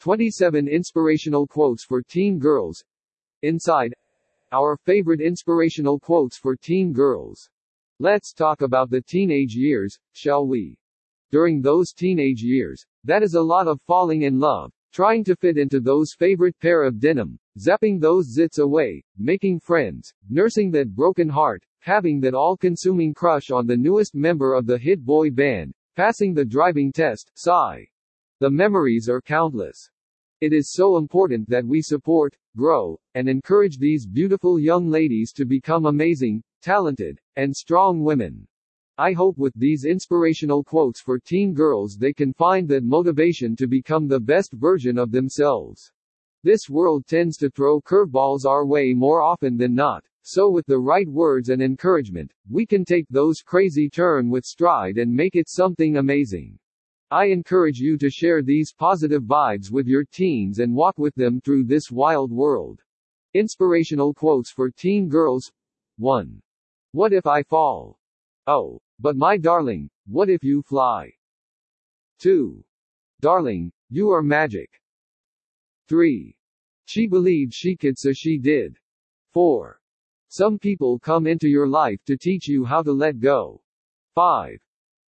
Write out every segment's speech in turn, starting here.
27 inspirational quotes for teen girls. Inside. Our favorite inspirational quotes for teen girls. Let's talk about the teenage years, shall we? During those teenage years, that is a lot of falling in love, trying to fit into those favorite pair of denim, zapping those zits away, making friends, nursing that broken heart, having that all-consuming crush on the newest member of the hit boy band, passing the driving test, sigh. The memories are countless. It is so important that we support, grow, and encourage these beautiful young ladies to become amazing, talented, and strong women. I hope with these inspirational quotes for teen girls they can find that motivation to become the best version of themselves. This world tends to throw curveballs our way more often than not, so with the right words and encouragement, we can take those crazy turn with stride and make it something amazing. I encourage you to share these positive vibes with your teens and walk with them through this wild world. Inspirational quotes for teen girls 1. What if I fall? Oh, but my darling, what if you fly? 2. Darling, you are magic. 3. She believed she could so she did. 4. Some people come into your life to teach you how to let go. 5.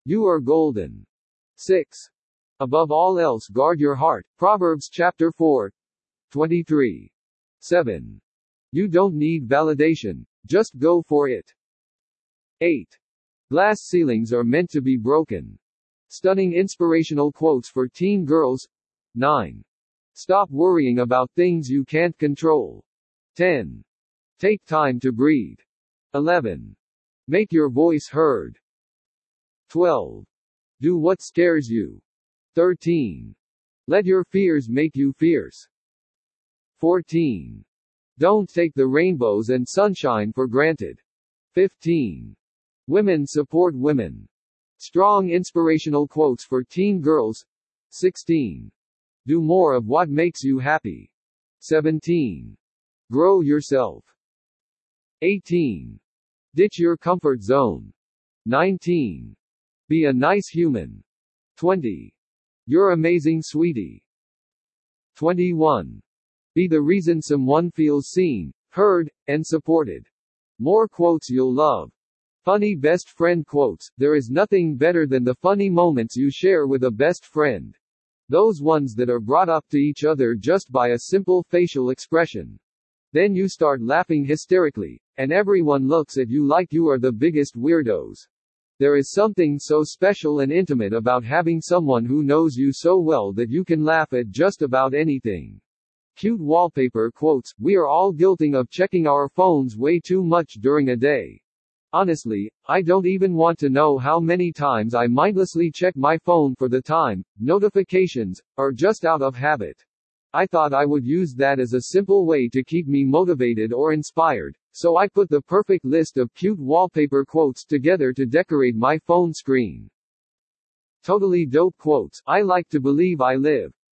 You are golden. 6. Above all else guard your heart. Proverbs chapter 4. 23. 7. You don't need validation. Just go for it. 8. Glass ceilings are meant to be broken. Stunning inspirational quotes for teen girls. 9. Stop worrying about things you can't control. 10. Take time to breathe. 11. Make your voice heard. 12. Do what scares you. 13. Let your fears make you fierce. 14. Don't take the rainbows and sunshine for granted. 15. Women support women. Strong inspirational quotes for teen girls. 16. Do more of what makes you happy. 17. Grow yourself. 18. Ditch your comfort zone. 19. Be a nice human. 20. You're amazing sweetie. 21. Be the reason someone feels seen, heard, and supported. More quotes you'll love. Funny best friend quotes There is nothing better than the funny moments you share with a best friend. Those ones that are brought up to each other just by a simple facial expression. Then you start laughing hysterically, and everyone looks at you like you are the biggest weirdos. There is something so special and intimate about having someone who knows you so well that you can laugh at just about anything. Cute wallpaper quotes We are all guilting of checking our phones way too much during a day. Honestly, I don't even want to know how many times I mindlessly check my phone for the time, notifications, or just out of habit. I thought I would use that as a simple way to keep me motivated or inspired, so I put the perfect list of cute wallpaper quotes together to decorate my phone screen. Totally dope quotes I like to believe I live.